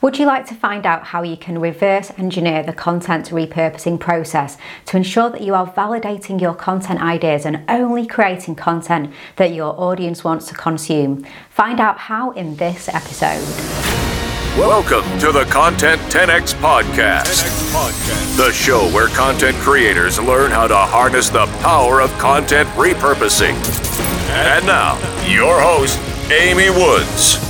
Would you like to find out how you can reverse engineer the content repurposing process to ensure that you are validating your content ideas and only creating content that your audience wants to consume? Find out how in this episode. Welcome to the Content 10X Podcast, 10X Podcast, the show where content creators learn how to harness the power of content repurposing. And now, your host, Amy Woods.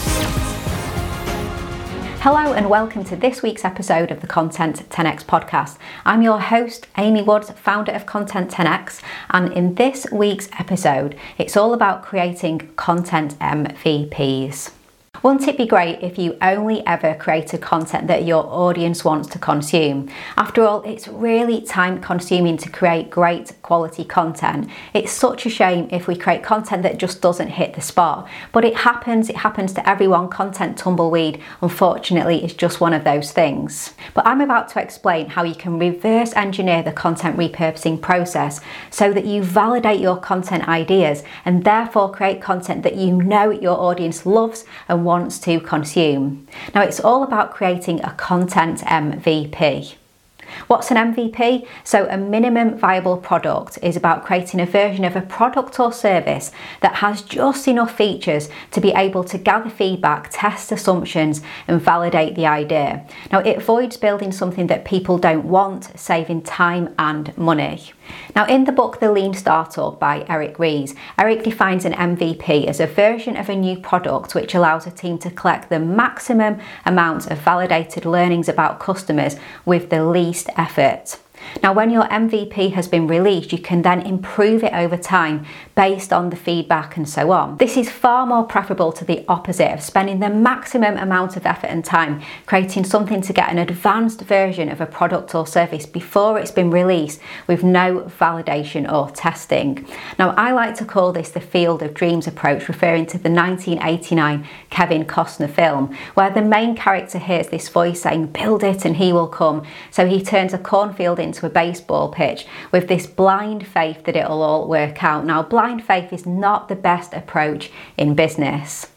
Hello, and welcome to this week's episode of the Content 10x podcast. I'm your host, Amy Woods, founder of Content 10x, and in this week's episode, it's all about creating content MVPs. Wouldn't it be great if you only ever created content that your audience wants to consume? After all, it's really time consuming to create great quality content. It's such a shame if we create content that just doesn't hit the spot. But it happens, it happens to everyone. Content tumbleweed, unfortunately, is just one of those things. But I'm about to explain how you can reverse engineer the content repurposing process so that you validate your content ideas and therefore create content that you know your audience loves and wants to consume. Now, it's all about creating a content MVP. What's an MVP? So, a minimum viable product is about creating a version of a product or service that has just enough features to be able to gather feedback, test assumptions, and validate the idea. Now, it avoids building something that people don't want, saving time and money. Now, in the book The Lean Startup by Eric Ries, Eric defines an MVP as a version of a new product which allows a team to collect the maximum amount of validated learnings about customers with the least effort. Now, when your MVP has been released, you can then improve it over time based on the feedback and so on. This is far more preferable to the opposite of spending the maximum amount of effort and time creating something to get an advanced version of a product or service before it's been released with no validation or testing. Now, I like to call this the field of dreams approach, referring to the 1989 Kevin Costner film, where the main character hears this voice saying, Build it and he will come. So he turns a cornfield into a baseball pitch with this blind faith that it'll all work out. Now, blind faith is not the best approach in business.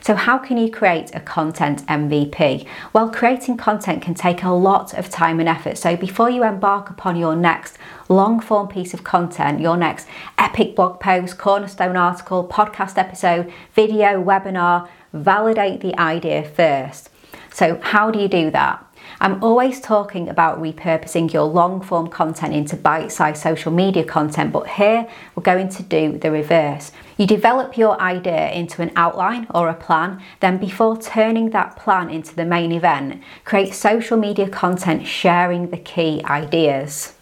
So, how can you create a content MVP? Well, creating content can take a lot of time and effort. So, before you embark upon your next long form piece of content, your next epic blog post, cornerstone article, podcast episode, video, webinar, validate the idea first. So, how do you do that? I'm always talking about repurposing your long form content into bite sized social media content, but here we're going to do the reverse. You develop your idea into an outline or a plan, then, before turning that plan into the main event, create social media content sharing the key ideas.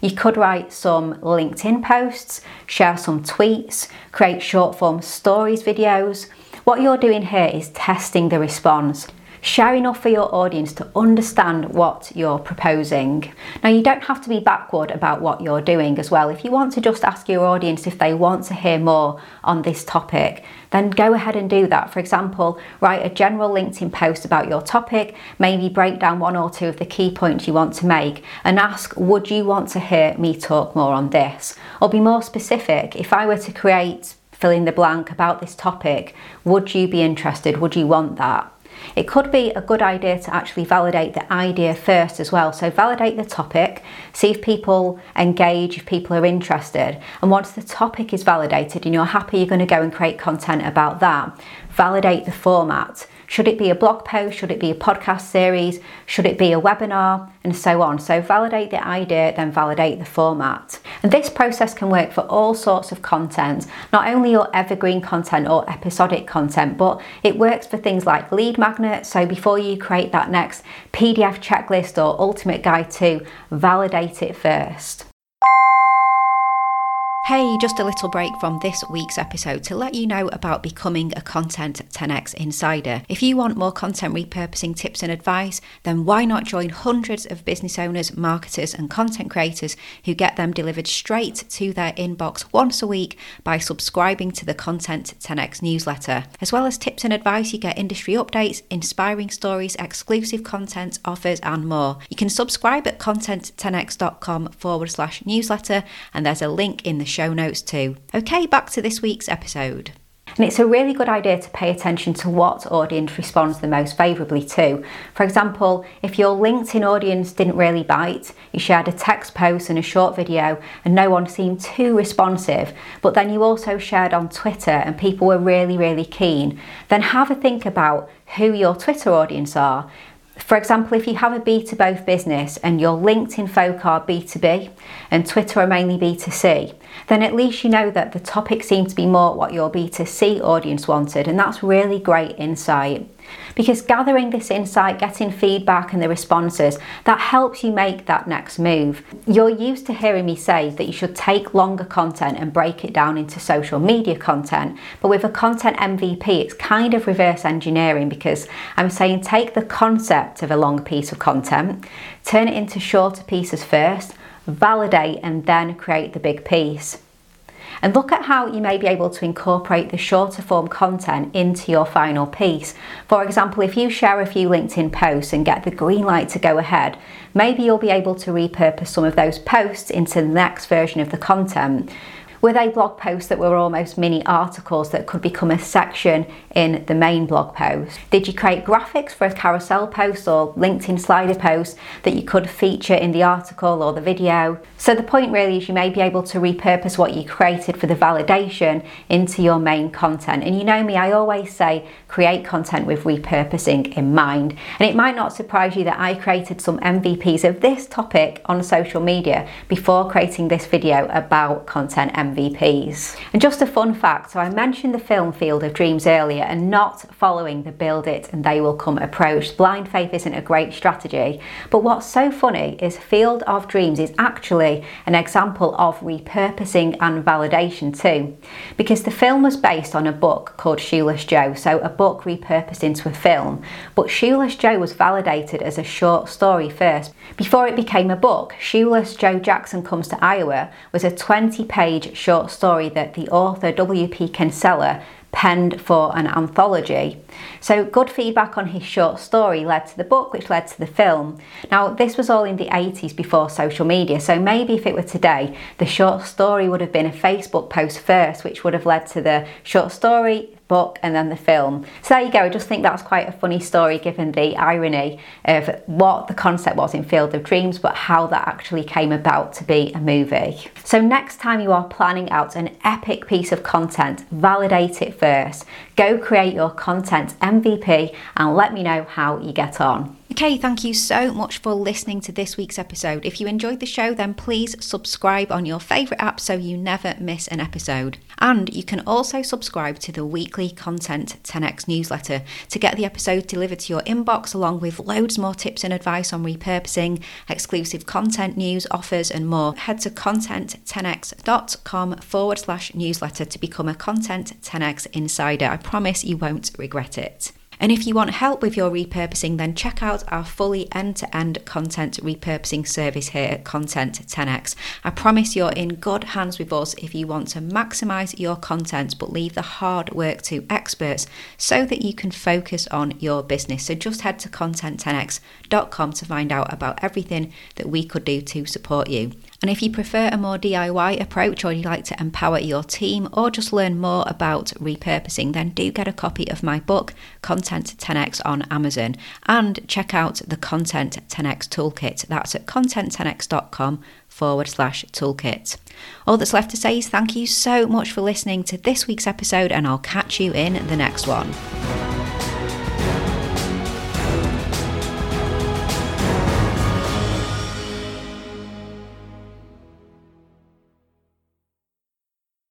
You could write some LinkedIn posts, share some tweets, create short form stories videos. What you're doing here is testing the response share enough for your audience to understand what you're proposing. Now, you don't have to be backward about what you're doing as well. If you want to just ask your audience if they want to hear more on this topic, then go ahead and do that. For example, write a general LinkedIn post about your topic, maybe break down one or two of the key points you want to make, and ask, Would you want to hear me talk more on this? Or be more specific, if I were to create fill in the blank about this topic, would you be interested? Would you want that? It could be a good idea to actually validate the idea first as well. So, validate the topic, see if people engage, if people are interested. And once the topic is validated and you're happy, you're going to go and create content about that. Validate the format. Should it be a blog post? Should it be a podcast series? Should it be a webinar? And so on. So validate the idea, then validate the format. And this process can work for all sorts of content, not only your evergreen content or episodic content, but it works for things like lead magnets. So before you create that next PDF checklist or ultimate guide to, validate it first. Hey, just a little break from this week's episode to let you know about becoming a Content 10x Insider. If you want more content repurposing tips and advice, then why not join hundreds of business owners, marketers, and content creators who get them delivered straight to their inbox once a week by subscribing to the Content 10x newsletter. As well as tips and advice, you get industry updates, inspiring stories, exclusive content, offers, and more. You can subscribe at content10x.com forward slash newsletter, and there's a link in the show notes too. Okay, back to this week's episode. And it's a really good idea to pay attention to what audience responds the most favourably to. For example, if your LinkedIn audience didn't really bite, you shared a text post and a short video and no one seemed too responsive, but then you also shared on Twitter and people were really, really keen, then have a think about who your Twitter audience are for example, if you have a B2 business and your LinkedIn folk are B2B and Twitter are mainly B2C, then at least you know that the topic seems to be more what your B2C audience wanted, and that's really great insight. Because gathering this insight, getting feedback and the responses, that helps you make that next move. You're used to hearing me say that you should take longer content and break it down into social media content, but with a content MVP, it's kind of reverse engineering because I'm saying take the concept of a long piece of content, turn it into shorter pieces first, validate, and then create the big piece and look at how you may be able to incorporate the shorter form content into your final piece. For example, if you share a few LinkedIn posts and get the green light to go ahead, maybe you'll be able to repurpose some of those posts into the next version of the content. Were a blog post that were almost mini articles that could become a section in the main blog post? Did you create graphics for a carousel post or LinkedIn slider post that you could feature in the article or the video? So the point really is you may be able to repurpose what you created for the validation into your main content. And you know me, I always say create content with repurposing in mind. And it might not surprise you that I created some MVPs of this topic on social media before creating this video about content MVPs. And just a fun fact so I mentioned the film Field of Dreams earlier and not following the build it and they will come approach. Blind faith isn't a great strategy. But what's so funny is Field of Dreams is actually an example of repurposing and validation too. Because the film was based on a book called Shoeless Joe. So a book repurposed into a film, but Shoeless Joe was validated as a short story first. Before it became a book, Shoeless Joe Jackson Comes to Iowa was a 20 page short story that the author W.P. Kinsella penned for an anthology. So, good feedback on his short story led to the book, which led to the film. Now, this was all in the 80s before social media, so maybe if it were today, the short story would have been a Facebook post first, which would have led to the short story, book and then the film. So there you go, I just think that's quite a funny story given the irony of what the concept was in Field of Dreams, but how that actually came about to be a movie. So next time you are planning out an epic piece of content, validate it first. Go create your content MVP and let me know how you get on. Okay, thank you so much for listening to this week's episode. If you enjoyed the show, then please subscribe on your favourite app so you never miss an episode. And you can also subscribe to the weekly Content 10x newsletter to get the episode delivered to your inbox, along with loads more tips and advice on repurposing, exclusive content news, offers, and more. Head to content10x.com forward slash newsletter to become a Content 10x insider. I promise you won't regret it. And if you want help with your repurposing, then check out our fully end to end content repurposing service here at Content 10x. I promise you're in good hands with us if you want to maximize your content but leave the hard work to experts so that you can focus on your business. So just head to content10x.com to find out about everything that we could do to support you. And if you prefer a more DIY approach or you'd like to empower your team or just learn more about repurposing, then do get a copy of my book, Content 10x, on Amazon and check out the Content 10x Toolkit. That's at content10x.com forward slash toolkit. All that's left to say is thank you so much for listening to this week's episode, and I'll catch you in the next one.